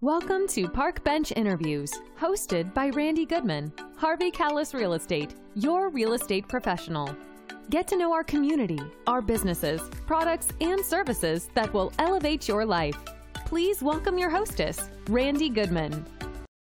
Welcome to Park Bench Interviews, hosted by Randy Goodman, Harvey Kalles Real Estate, your real estate professional. Get to know our community, our businesses, products, and services that will elevate your life. Please welcome your hostess, Randy Goodman.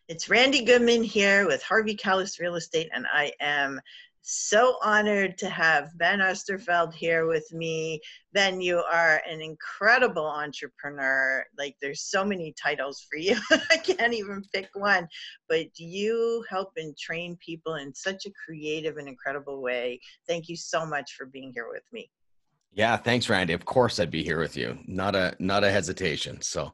It's Randy Goodman here with Harvey Kalles Real Estate, and I am so honored to have Ben Osterveld here with me. Ben, you are an incredible entrepreneur. Like, there's so many titles for you. I can't even pick one, but you help and train people in such a creative and incredible way. Thank you so much for being here with me. Yeah, thanks, Randy. Of course, I'd be here with you. Not a not a hesitation. So,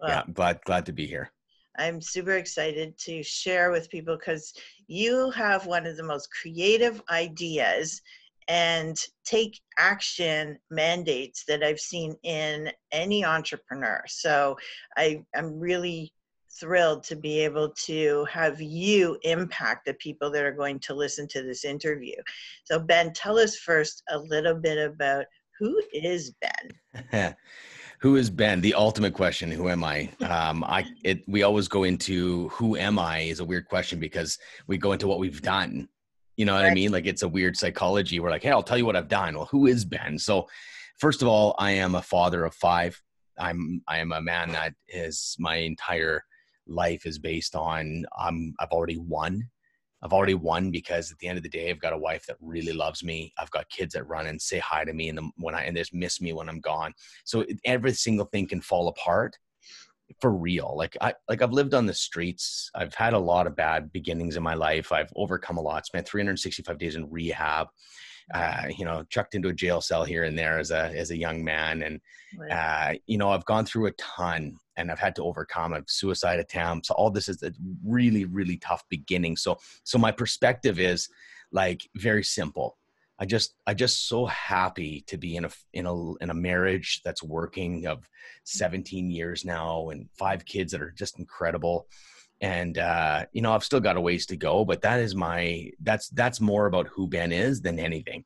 well, yeah, glad glad to be here. I'm super excited to share with people because you have one of the most creative ideas and take action mandates that I've seen in any entrepreneur. So I, I'm really thrilled to be able to have you impact the people that are going to listen to this interview. So, Ben, tell us first a little bit about who is Ben? who is Ben? The ultimate question. Who am I? Um, I it, we always go into who am I is a weird question because we go into what we've done. You know what right. I mean? Like it's a weird psychology. We're like, hey, I'll tell you what I've done. Well, who is Ben? So, first of all, I am a father of five. I'm I am a man that is my entire life is based on um, I've already won I've already won because at the end of the day, I've got a wife that really loves me. I've got kids that run and say hi to me, and when I and just miss me when I'm gone. So every single thing can fall apart for real. Like I like I've lived on the streets. I've had a lot of bad beginnings in my life. I've overcome a lot. Spent 365 days in rehab uh, you know, chucked into a jail cell here and there as a as a young man, and uh, you know, I've gone through a ton, and I've had to overcome a suicide attempts. All this is a really really tough beginning. So so my perspective is like very simple. I just I just so happy to be in a in a in a marriage that's working of 17 years now and five kids that are just incredible and uh, you know i've still got a ways to go but that is my that's that's more about who ben is than anything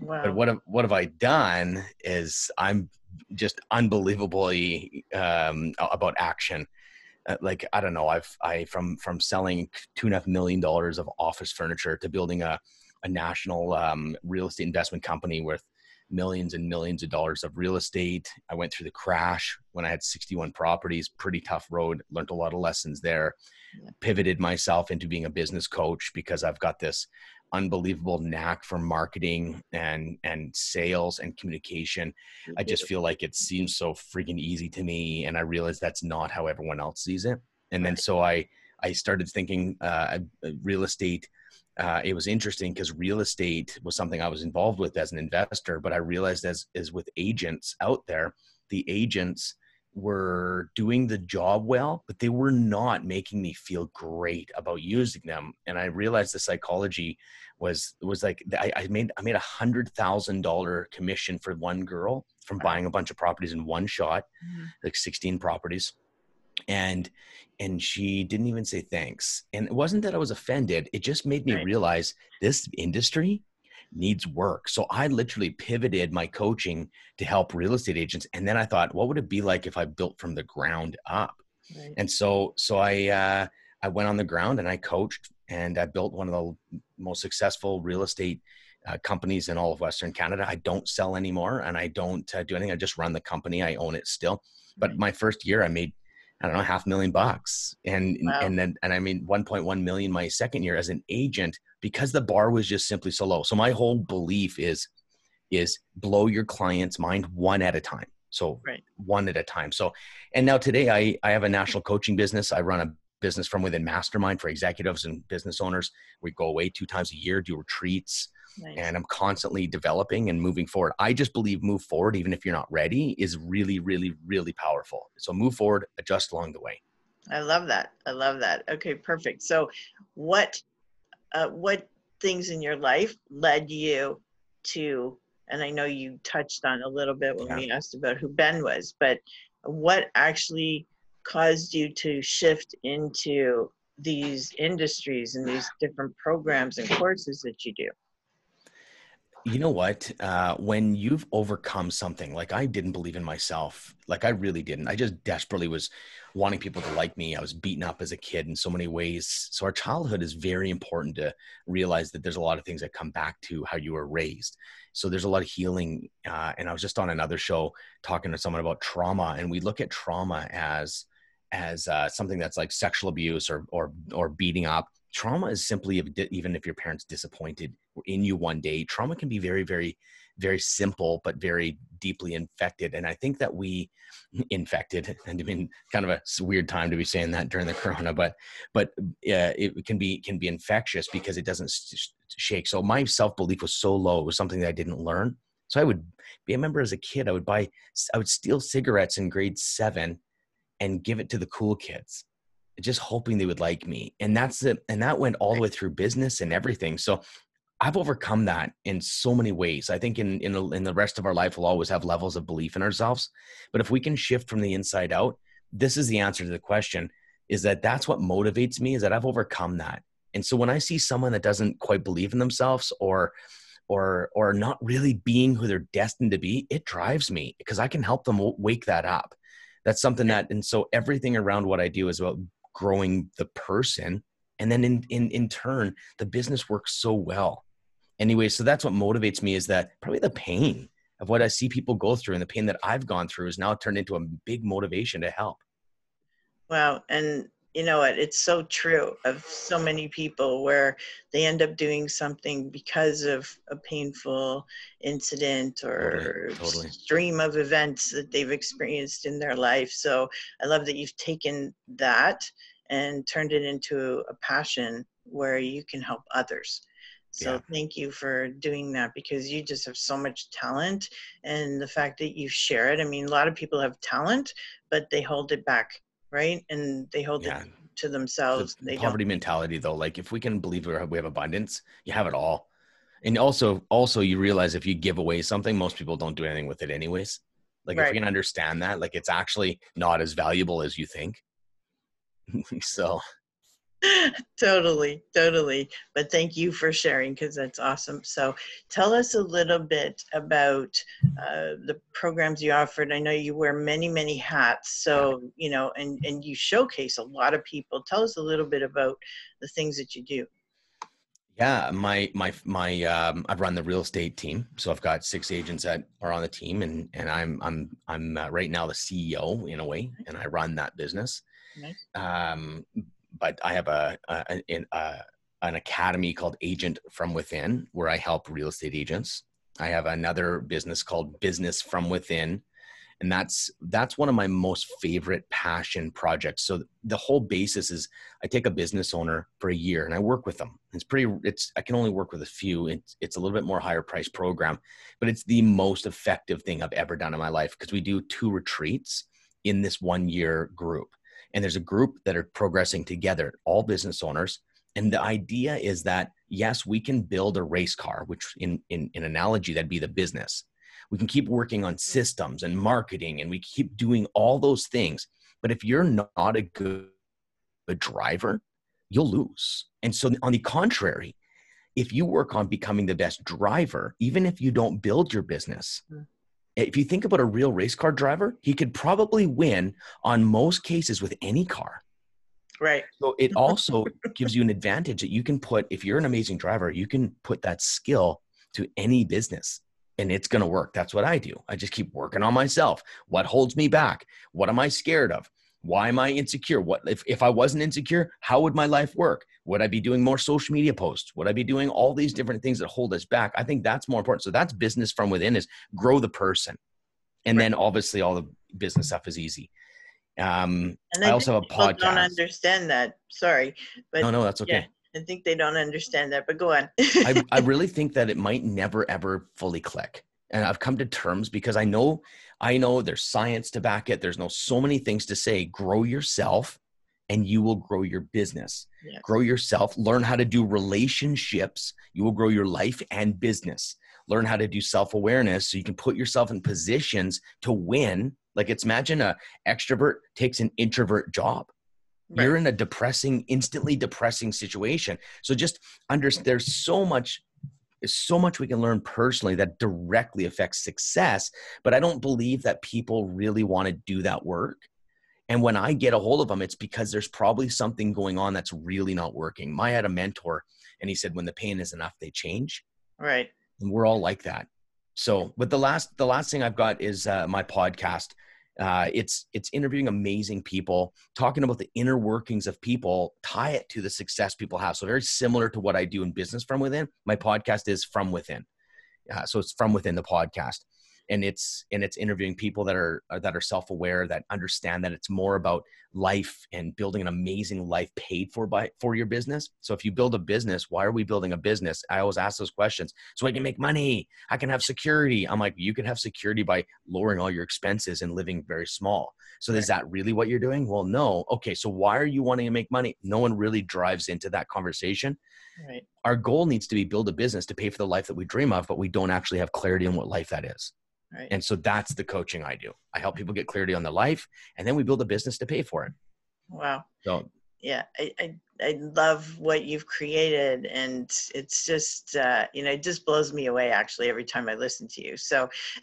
wow. but what have, what have i done is i'm just unbelievably um, about action uh, like i don't know i've i from from selling two and a half million dollars of office furniture to building a a national um, real estate investment company worth millions and millions of dollars of real estate. I went through the crash when I had 61 properties, pretty tough road, learned a lot of lessons there. Yeah. Pivoted myself into being a business coach because I've got this unbelievable knack for marketing and and sales and communication. I just feel like it seems so freaking easy to me and I realize that's not how everyone else sees it. And then so I I started thinking uh, real estate uh, it was interesting because real estate was something I was involved with as an investor, but I realized as is with agents out there, the agents were doing the job well, but they were not making me feel great about using them. And I realized the psychology was was like I, I made I made a hundred thousand dollar commission for one girl from buying a bunch of properties in one shot, mm-hmm. like sixteen properties and and she didn't even say thanks. And it wasn't that i was offended it just made me right. realize this industry needs work. So i literally pivoted my coaching to help real estate agents and then i thought what would it be like if i built from the ground up? Right. and so so i uh, i went on the ground and i coached and i built one of the most successful real estate uh, companies in all of western canada. I don't sell anymore and i don't uh, do anything. I just run the company. I own it still. But right. my first year i made I don't know, half million bucks. And wow. and then and I mean 1.1 million my second year as an agent because the bar was just simply so low. So my whole belief is is blow your client's mind one at a time. So right. one at a time. So and now today I I have a national coaching business. I run a business from within mastermind for executives and business owners. We go away two times a year, do retreats. Nice. And I'm constantly developing and moving forward. I just believe move forward, even if you're not ready, is really, really, really powerful. So move forward, adjust along the way. I love that. I love that. Okay, perfect. So, what, uh, what things in your life led you to? And I know you touched on a little bit when yeah. we asked about who Ben was, but what actually caused you to shift into these industries and these different programs and courses that you do? you know what uh, when you've overcome something like i didn't believe in myself like i really didn't i just desperately was wanting people to like me. I was beaten up as a kid in so many ways. So our childhood is very important to realize that there's a lot of things that come back to how you were raised. So there's a lot of healing. Uh, and I was just on another show talking to someone about trauma, and we look at trauma as as uh, something that's like sexual abuse or or or beating up. Trauma is simply even if your parents disappointed in you one day. Trauma can be very very very simple but very deeply infected and i think that we infected and i mean kind of a weird time to be saying that during the corona but but uh, it can be can be infectious because it doesn't shake so my self-belief was so low it was something that i didn't learn so i would be a member as a kid i would buy i would steal cigarettes in grade seven and give it to the cool kids just hoping they would like me and that's it and that went all the way through business and everything so I've overcome that in so many ways. I think in in the, in the rest of our life, we'll always have levels of belief in ourselves. But if we can shift from the inside out, this is the answer to the question: is that that's what motivates me? Is that I've overcome that. And so when I see someone that doesn't quite believe in themselves or or or not really being who they're destined to be, it drives me because I can help them wake that up. That's something that, and so everything around what I do is about growing the person, and then in in in turn, the business works so well. Anyway so that's what motivates me is that probably the pain of what i see people go through and the pain that i've gone through is now turned into a big motivation to help. Wow and you know what it's so true of so many people where they end up doing something because of a painful incident or totally, totally. stream of events that they've experienced in their life so i love that you've taken that and turned it into a passion where you can help others so yeah. thank you for doing that because you just have so much talent and the fact that you share it. I mean, a lot of people have talent, but they hold it back, right? And they hold yeah. it to themselves. The they poverty don't. mentality though, like if we can believe we have abundance, you have it all. And also, also you realize if you give away something, most people don't do anything with it anyways. Like right. if you can understand that, like it's actually not as valuable as you think. so totally, totally. But thank you for sharing because that's awesome. So, tell us a little bit about uh, the programs you offered. I know you wear many, many hats. So, you know, and and you showcase a lot of people. Tell us a little bit about the things that you do. Yeah, my my my um, I've run the real estate team, so I've got six agents that are on the team, and and I'm I'm I'm uh, right now the CEO in a way, and I run that business. Nice. Um, but I have a, a, a, an academy called Agent from Within where I help real estate agents. I have another business called Business from Within, and that's that's one of my most favorite passion projects. So the whole basis is I take a business owner for a year and I work with them. It's pretty. It's I can only work with a few. It's it's a little bit more higher price program, but it's the most effective thing I've ever done in my life because we do two retreats in this one year group and there's a group that are progressing together, all business owners. And the idea is that yes, we can build a race car, which in, in, in analogy, that'd be the business. We can keep working on systems and marketing and we keep doing all those things. But if you're not a good, a driver, you'll lose. And so on the contrary, if you work on becoming the best driver, even if you don't build your business, mm if you think about a real race car driver, he could probably win on most cases with any car. Right. So it also gives you an advantage that you can put, if you're an amazing driver, you can put that skill to any business and it's going to work. That's what I do. I just keep working on myself. What holds me back? What am I scared of? Why am I insecure? What if, if I wasn't insecure, how would my life work? Would I be doing more social media posts? Would I be doing all these different things that hold us back? I think that's more important. So that's business from within is grow the person. And right. then obviously all the business stuff is easy. Um, I, I also have a podcast. Don't understand that. Sorry, but no, no, that's okay. Yeah, I think they don't understand that, but go on. I, I really think that it might never ever fully click and I've come to terms because I know I know there's science to back it. There's no so many things to say. Grow yourself and you will grow your business. Grow yourself, learn how to do relationships. You will grow your life and business. Learn how to do self-awareness so you can put yourself in positions to win. Like it's imagine a extrovert takes an introvert job. Right. You're in a depressing, instantly depressing situation. So just understand there's so much there's so much we can learn personally that directly affects success, but I don't believe that people really want to do that work. And when I get a hold of them, it's because there's probably something going on that's really not working. I had a mentor and he said, when the pain is enough, they change. Right. And we're all like that. So, but the last, the last thing I've got is uh, my podcast. Uh, it's it's interviewing amazing people, talking about the inner workings of people, tie it to the success people have. So very similar to what I do in business from within. My podcast is from within. Uh, so it's from within the podcast and it's and it's interviewing people that are uh, that are self-aware that understand that it's more about life and building an amazing life paid for by for your business. So if you build a business why are we building a business? I always ask those questions. So i can make money i can have security. I'm like you can have security by lowering all your expenses and living very small. So is that really what you're doing? Well no. Okay so why are you wanting to make money? No one really drives into that conversation. Right. Our goal needs to be build a business to pay for the life that we dream of but we don't actually have clarity on what life that is right and so that's the coaching I do. I help people get clarity on their life and then we build a business to pay for it. wow So yeah I, I i love what you've created and it's just uh you know it just blows me away actually every time i listen to you so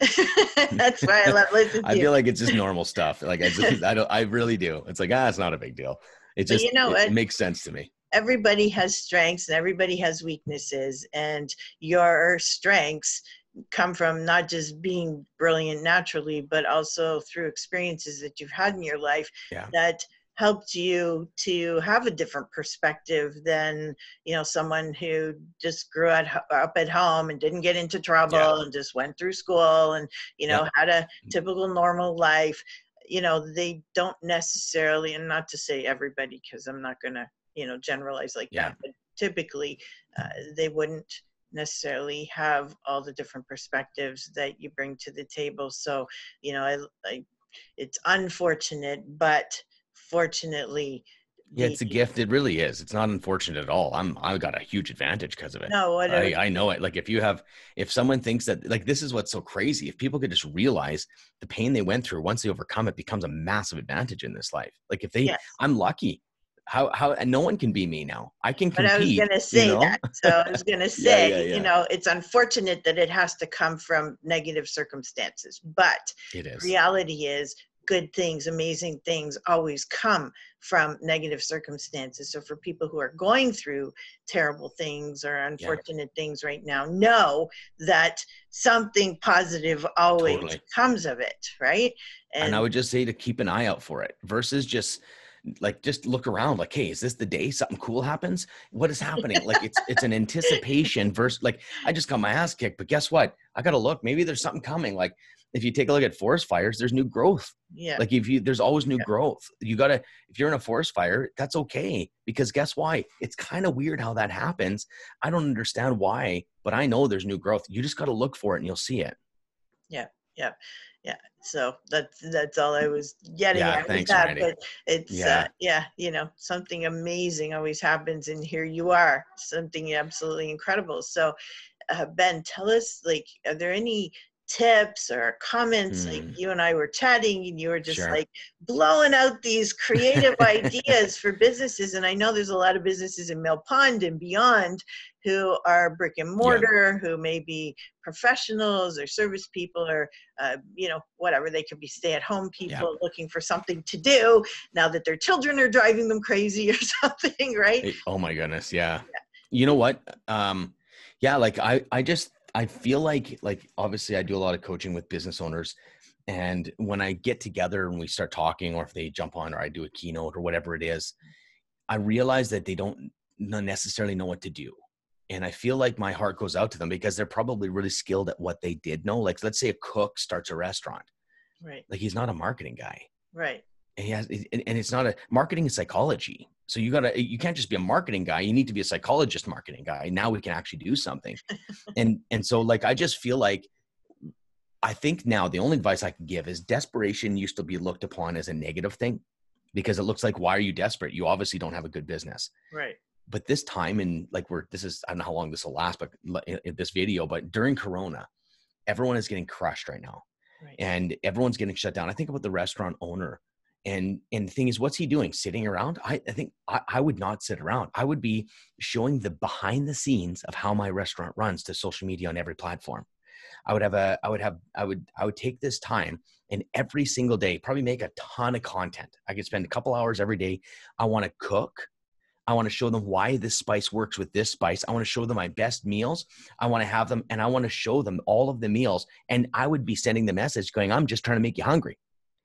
that's why i love listening to I you feel like it's just normal stuff. Like I just, I don't, I really do. It's like, ah, it's not a big deal. It But just, you know it what? makes sense to me. everybody has strengths and everybody has weaknesses and your strengths come from not just being brilliant naturally but also through experiences that you've had in your life Yeah. that helped you to have a different perspective than you know someone who just grew at, up at home and didn't get into trouble Yeah. and just went through school and you know Yeah. had a typical normal life you know they don't necessarily and not to say everybody because i'm not going to you know generalize like Yeah. that but typically uh, they wouldn't necessarily have all the different perspectives that you bring to the table so you know i, I it's unfortunate but fortunately Yeah, it's a gift. It really is. It's not unfortunate at all. I'm, I've got a huge advantage because of it. no I, I know it. Like if you have, if someone thinks that, like this is what's so crazy. If people could just realize the pain they went through, once they overcome it, becomes a massive advantage in this life. Like if they, Yes. I'm lucky. How how and no one can be me now. I can compete. but. I was going to you say know? that. So I was going to say, yeah, yeah. you know, it's unfortunate that it has to come from negative circumstances, but It is. reality is good things, amazing things always come from negative circumstances. So for people who are going through terrible things or unfortunate things right now, know that something positive always Totally. comes of it, right? and I would just say to keep an eye out for it versus just like just look around like hey is this the day something cool happens? What is happening? Like it's it's an anticipation versus like i just got my ass kicked but guess what? I gotta look maybe there's something coming like if you take a look at forest fires there's new growth. Yeah, like if you there's always new Yeah. growth. You gotta if you're in a forest fire that's okay because guess why? It's kind of weird how that happens. I don't understand why but i know there's new growth. You just gotta look for it and you'll see it. Yeah, yeah. Yeah so that's that's all I was getting Yeah, at with thanks, that. But it's Yeah. uh, yeah, you know, something amazing always happens, and here you are, something absolutely incredible. So, uh, Ben, tell us, like, are there any tips or comments? Hmm. Like you and I were chatting, and you were just Sure. like blowing out these creative ideas for businesses, and I know there's a lot of businesses in Mill Pond and beyond who are brick and mortar, who may be professionals or service people or uh, you know whatever. They could be stay-at-home people looking for something to do now that their children are driving them crazy or something right? It- oh my goodness yeah. You know what? Um yeah like i i just i feel like like obviously i do a lot of coaching with business owners and when i get together and we start talking or if they jump on or i do a keynote or whatever it is i realize that they don't necessarily know what to do and i feel like my heart goes out to them because they're probably really skilled at what they did know like let's say a cook starts a restaurant. Right. Like he's not a marketing guy. Right. And he has and and it's not a marketing is psychology. So you gotta you can't just be a marketing guy. You need to be a psychologist marketing guy. Now we can actually do something. And and so like i just feel like i think now the only advice i can give is desperation used to be looked upon as a negative thing because it looks like why are you desperate? You obviously don't have a good business. Right but this time and like we're this is i don't know how long this will last but in, in this video but during corona everyone is getting crushed right now right and everyone's getting shut down. I think about the restaurant owner and and the thing is what's he doing sitting around i, I think I, I would not sit around i would be showing the behind the scenes of how my restaurant runs to social media on every platform I would have a, I would have, I would, I would take this time and every single day, probably make a ton of content. I could spend a couple hours every day. I want to cook. I want to show them why this spice works with this spice. I want to show them my best meals. I want to have them and I want to show them all of the meals. And I would be sending the message going, I'm just trying to make you hungry.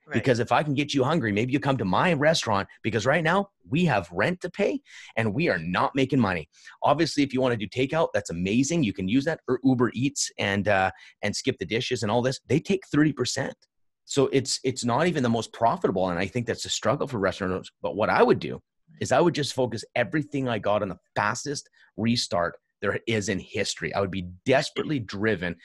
Right. Because if I can get you hungry, maybe you come to my restaurant because right now we have rent to pay and we are not making money. Obviously, if you want to do takeout, that's amazing. You can use that or Uber Eats and uh, and SkipTheDishes and all this. They take thirty percent, so it's it's not even the most profitable. And I think that's a struggle for restaurants. But what I would do is I would just focus everything I got on the fastest restart there is in history. I would be desperately driven.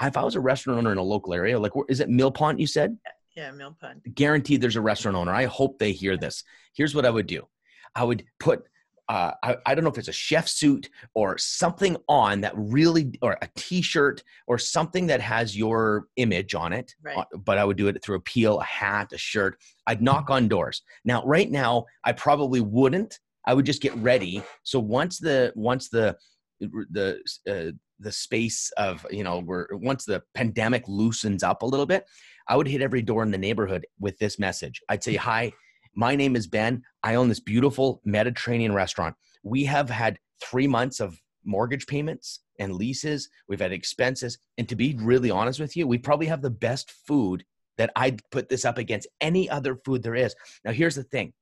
If I was a restaurant owner in a local area, like is it Millpond? You said yeah, Mill Pond. Guaranteed there's a restaurant owner. I hope they hear this. Here's what I would do I would put, uh, I, I don't know if it's a chef suit or something on that really, or a t shirt or something that has your image on it. Right. Uh, but I would do it through a peel, a hat, a shirt. I'd knock on doors. Now, right now, I probably wouldn't. I would just get ready. So once the, once the, the, uh, the space of you know where once the pandemic loosens up a little bit I would hit every door in the neighborhood with this message. I'd say, Hi, my name is Ben. I own this beautiful Mediterranean restaurant. We have had three months of mortgage payments and leases. We've had expenses. And to be really honest with you, we probably have the best food that I'd put this up against any other food there is. Now, here's the thing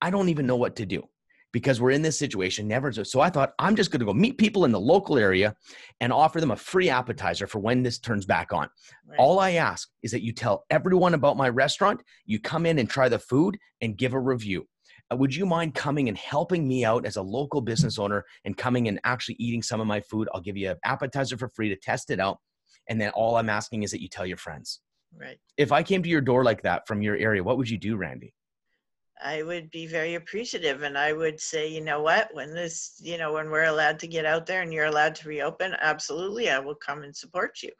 I don't even know what to do because we're in this situation never so i thought i'm just going to go meet people in the local area and offer them a free appetizer for when this turns back on. Right. all i ask is that you tell everyone about my restaurant you come in and try the food and give a review. Uh, would you mind coming and helping me out as a local business owner and coming and actually eating some of my food? I'll give you an appetizer for free to test it out and then all i'm asking is that you tell your friends. Right. If i came to your door like that from your area what would you do randy I would be very appreciative and I would say, you know what, when this, you know, when we're allowed to get out there and you're allowed to reopen, absolutely, I will come and support you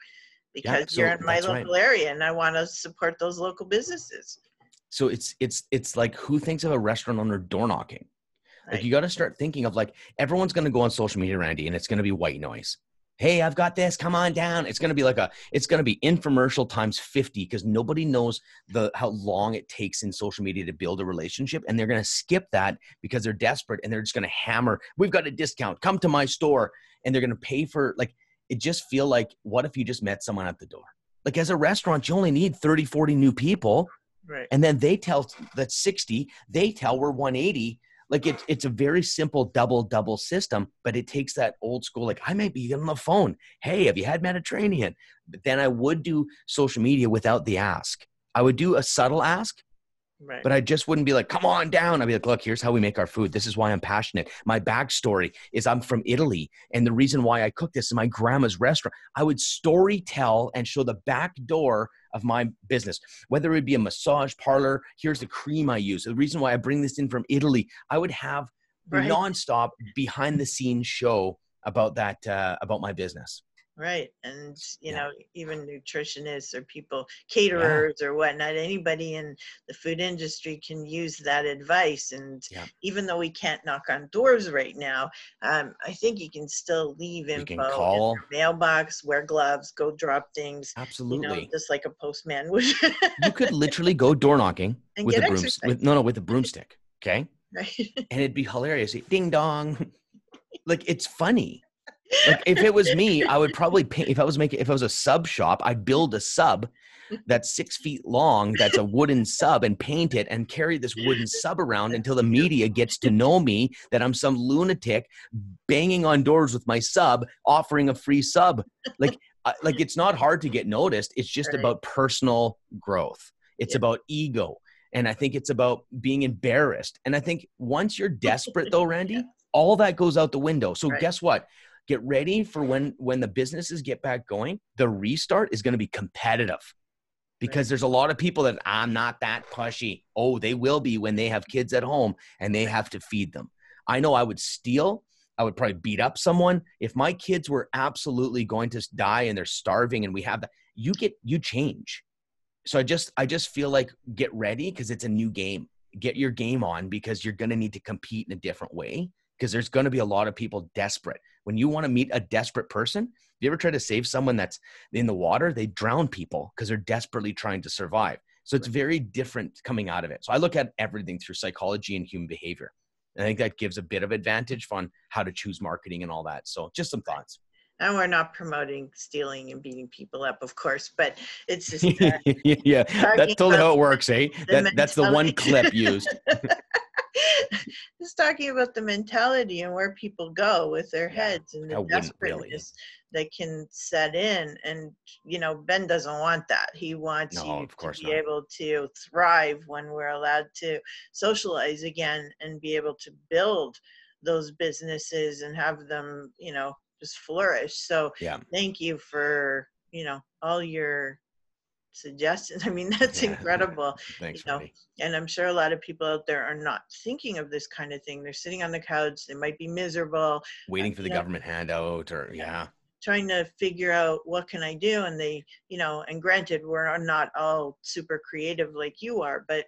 because yeah, you're in my local right. area and I want to support those local businesses. So it's it's it's like who thinks of a restaurant owner door knocking? Right. Like you got to start thinking of like everyone's going to go on social media, Randy, and it's going to be white noise hey i've got this come on down. It's going to be like a it's going to be infomercial times 50 because nobody knows the how long it takes in social media to build a relationship and they're going to skip that because they're desperate and they're just going to hammer we've got a discount come to my store and they're going to pay for like it just feel like what if you just met someone at the door? Like as a restaurant you only need 30 40 new people right. and then they tell that 60 they tell we're 180 like it's it's a very simple double double system, but it takes that old school. Like I might be on the phone. Hey, have you had Mediterranean? But then I would do social media without the ask. I would do a subtle ask, Right. But I just wouldn't be like, come on down. I'd be like, look, here's how we make our food. This is why I'm passionate. My backstory is I'm from Italy. And the reason why I cook this in my grandma's restaurant, I would story tell and show the back door of my business, whether it be a massage parlor. Here's the cream I use. The reason why I bring this in from Italy, I would have right. nonstop behind the scenes show about that, uh, about my business. Right. And, you yeah. know, even nutritionists or people, caterers yeah. or whatnot, anybody in the food industry can use that advice. And yeah. even though we can't knock on doors right now, um, I think you can still leave you info in mailbox, wear gloves, go drop things. Absolutely. You know, just like a postman would. you could literally go door knocking with a broom, with, no, no, with a broomstick. Okay. Right. and it'd be hilarious. Ding dong. like it's funny like if it was me, I would probably paint. If I was making, if I was a sub shop, I'd build a sub that's six feet long, that's a wooden sub, and paint it and carry this wooden sub around until the media gets to know me that I'm some lunatic banging on doors with my sub, offering a free sub. Like, like it's not hard to get noticed. It's just right. about personal growth. It's yeah. about ego. And I think it's about being embarrassed. And I think once you're desperate, though, Randy, yeah. all that goes out the window. So right. guess what? Get ready for when when the businesses get back going the restart is going to be competitive. Because there's a lot of people that i'm not that pushy. Oh they will be when they have kids at home and they have to feed them. I know i would steal i would probably beat up someone. If my kids were absolutely going to die and they're starving and we have that you get you change. So i just i just feel like get ready because it's a new game. Get your game on because you're going to need to compete in a different way because there's going to be a lot of people desperate. When you want to meet a desperate person, if you ever try to save someone that's in the water, they drown people because they're desperately trying to survive. So it's very different coming out of it. So I look at everything through psychology and human behavior. And I think that gives a bit of advantage on how to choose marketing and all that. So just some thoughts. And we're not promoting stealing and beating people up, of course, but it's just uh, yeah, that's totally how it works, eh? That, that's the one clip used. just talking about the mentality and where people go with their heads and the desperateness really. that can set in. And you know, Ben doesn't want that. He wants no, you to be not. able to thrive when we're allowed to socialize again and be able to build those businesses and have them, you know, just flourish. So yeah. thank you for, you know, all your suggestions. I mean, that's yeah. incredible. Thanks, you know, and I'm sure a lot of people out there are not thinking of this kind of thing. They're sitting on the couch, they might be miserable, waiting for the government handout or yeah. Trying to figure out what can I do, and they, you know, and granted, we're not all super creative like you are, but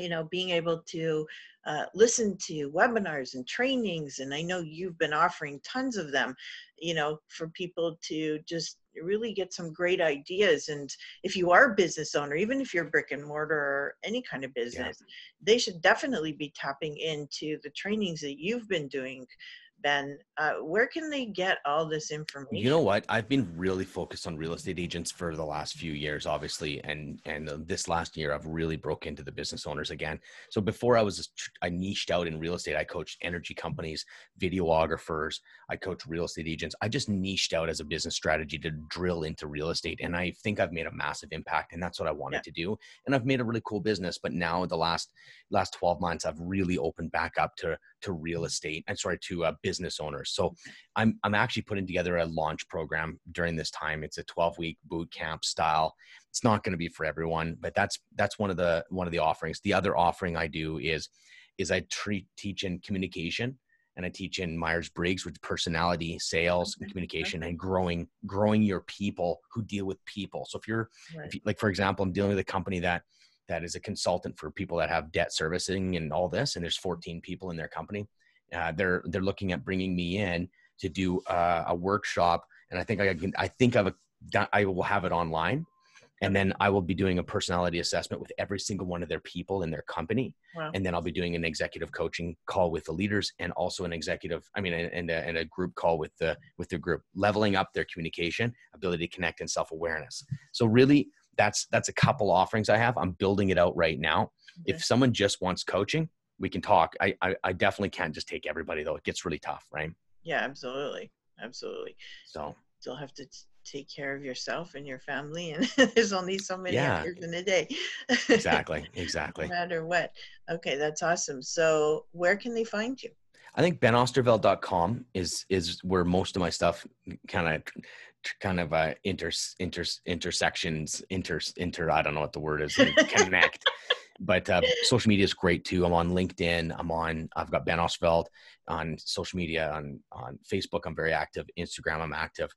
you know, being able to uh, listen to webinars and trainings, and I know you've been offering tons of them, you know, for people to just really get some great ideas. And if you are a business owner, even if you're brick and mortar or any kind of business, yeah. they should definitely be tapping into the trainings that you've been doing Ben, uh, where can they get all this information? You know what? I've been really focused on real estate agents for the last few years, obviously, and and uh, this last year I've really broke into the business owners again. So before I was I niched out in real estate. I coached energy companies, videographers. I coached real estate agents. I just niched out as a business strategy to drill into real estate, and I think I've made a massive impact, and that's what I wanted yeah. to do. And I've made a really cool business. But now the last last twelve months, I've really opened back up to to real estate. I'm sorry to uh, business owners. So I'm I'm actually putting together a launch program during this time. It's a 12 week boot camp style. It's not going to be for everyone, but that's that's one of the one of the offerings. The other offering I do is is I treat, teach in communication and I teach in Myers Briggs, which personality, sales, and communication, and growing growing your people who deal with people. So if you're, right. if you, like for example, I'm dealing with a company that that is a consultant for people that have debt servicing and all this, and there's 14 people in their company. Uh, they're they're looking at bringing me in to do uh, a workshop, and I think I can. I think I've I will have it online, and then I will be doing a personality assessment with every single one of their people in their company, wow. and then I'll be doing an executive coaching call with the leaders, and also an executive. I mean, and a, and a group call with the with the group, leveling up their communication, ability to connect, and self awareness. So really that's that's a couple offerings I have. I'm building it out right now. Okay. If someone just wants coaching, we can talk. I, I, I definitely can't just take everybody though. It gets really tough, right? Yeah, absolutely, absolutely. So still have to t- take care of yourself and your family, and there's only so many yeah. hours in a day. exactly, exactly. no matter what. Okay, that's awesome. So where can they find you? I think benosterveld.com is is where most of my stuff kind of kind of uh, inter, inter intersections inter inter I don't know what the word is connect. but uh, social media is great too. I'm on LinkedIn. I'm on. I've got Ben Osterveld on social media on on Facebook. I'm very active. Instagram. I'm active,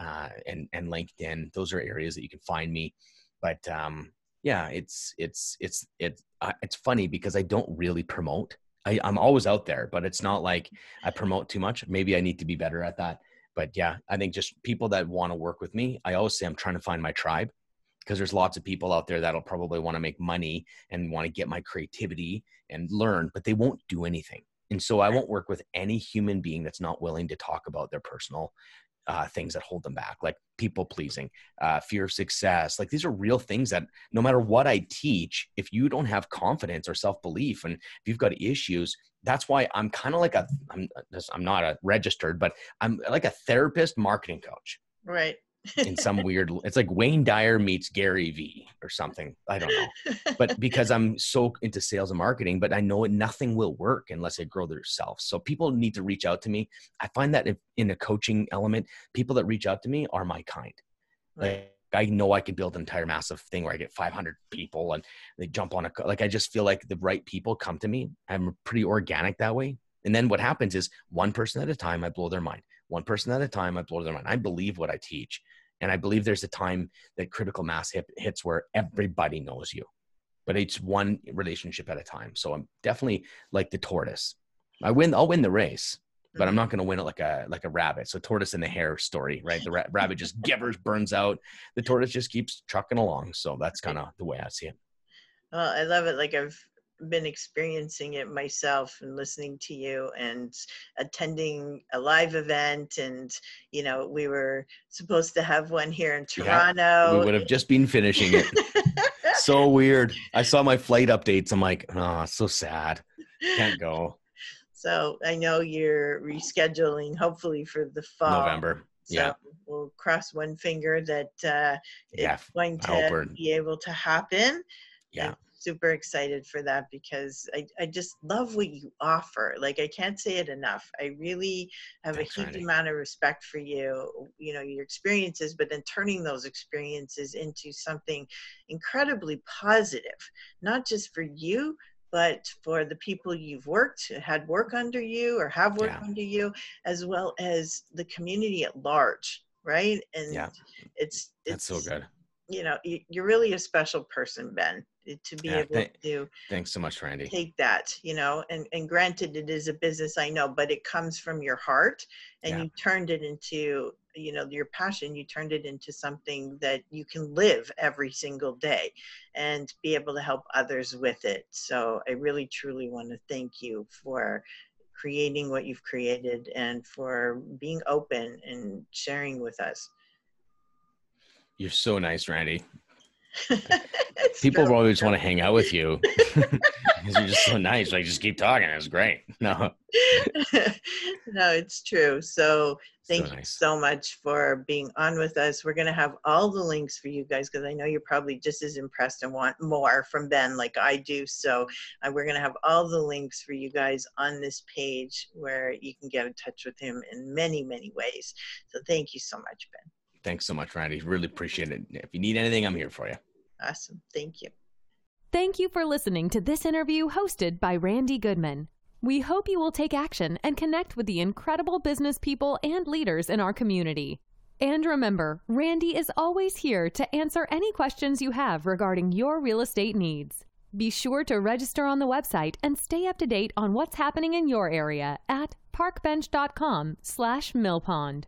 uh, and and LinkedIn. Those are areas that you can find me. But um, yeah, it's it's it's it's uh, it's funny because I don't really promote. I, I'm always out there, but it's not like I mm-hmm. promote too much. Maybe I need to be better at that but yeah, I think just people that want to work with me, I always say I'm trying to find my tribe because there's lots of people out there that'll probably want to make money and want to get my creativity and learn, but they won't do anything. And so I won't work with any human being that's not willing to talk about their personal uh, things that hold them back, like people pleasing, uh, fear of success. Like these are real things that no matter what I teach, if you don't have confidence or self belief, and if you've got issues, that's why I'm kind of like a I'm I'm not a registered, but I'm like a therapist marketing coach. Right. In some weird it's like Wayne Dyer meets Gary Vee or something. I don't know. But because I'm so into sales and marketing, but I know nothing will work unless they grow their self. So people need to reach out to me. I find that in a coaching element, people that reach out to me are my kind. Like, I know I could build an entire massive thing where I get 500 people and they jump on a like I just feel like the right people come to me. I'm pretty organic that way. And then what happens is one person at a time I blow their mind. One person at a time I blow their mind. I believe what I teach. And I believe there's a time that critical mass hit, hits where everybody knows you. But it's one relationship at a time. So I'm definitely like the tortoise. I win I'll win the race, but I'm mm-hmm. not going to win it like a like a rabbit. So tortoise and the hare story, right? The ra- rabbit just givers, burns out. The tortoise just keeps trucking along. So that's kind of the way I see it. Well, I love it. Like I've been experiencing it myself and listening to you and attending a live event and you know we were supposed to have one here in toronto yeah, we would have just been finishing it. So weird. I saw my flight updates. I'm like oh so sad. Can't go. So i know you're rescheduling hopefully for the fall. November. So yeah. we'll cross one finger that uh, yeah, it's going to be able to happen. Yeah super excited for that because I, I just love what you offer. Like I can't say it enough. I really have a huge amount of respect for you, you know, your experiences, but then turning those experiences into something incredibly positive, not just for you, but for the people you've worked, had work under you or have worked yeah. under you, as well as the community at large, right? And yeah. it's, it's that's so good. You know, you're really a special person, Ben eh, to be yeah, able th- to thanks so much randy. take that you know and and granted it is a business i know but it comes from your heart and yeah. you turned it into you know your passion you turned it into something that you can live every single day and be able to help others with it. So i really truly want to thank you for creating what you've created and for being open and sharing with us you're so nice randy People always want to hang out with you because you're just so nice. Like, just keep talking. It's great. No, no, it's true. So, thank so you nice. so much for being on with us. We're going to have all the links for you guys because I know you're probably just as impressed and want more from Ben like I do. So, uh, we're going to have all the links for you guys on this page where you can get in touch with him in many, many ways. So, thank you so much, Ben. Thanks so much, Randy. Really appreciate it. If you need anything, I'm here for you. Awesome. Thank you. Thank you for listening to this interview hosted by Randy Goodman. We hope you will take action and connect with the incredible business people and leaders in our community. And remember, Randy is always here to answer any questions you have regarding your real estate needs. Be sure to register on the website and stay up to date on what's happening in your area at parkbench.com slash millpond.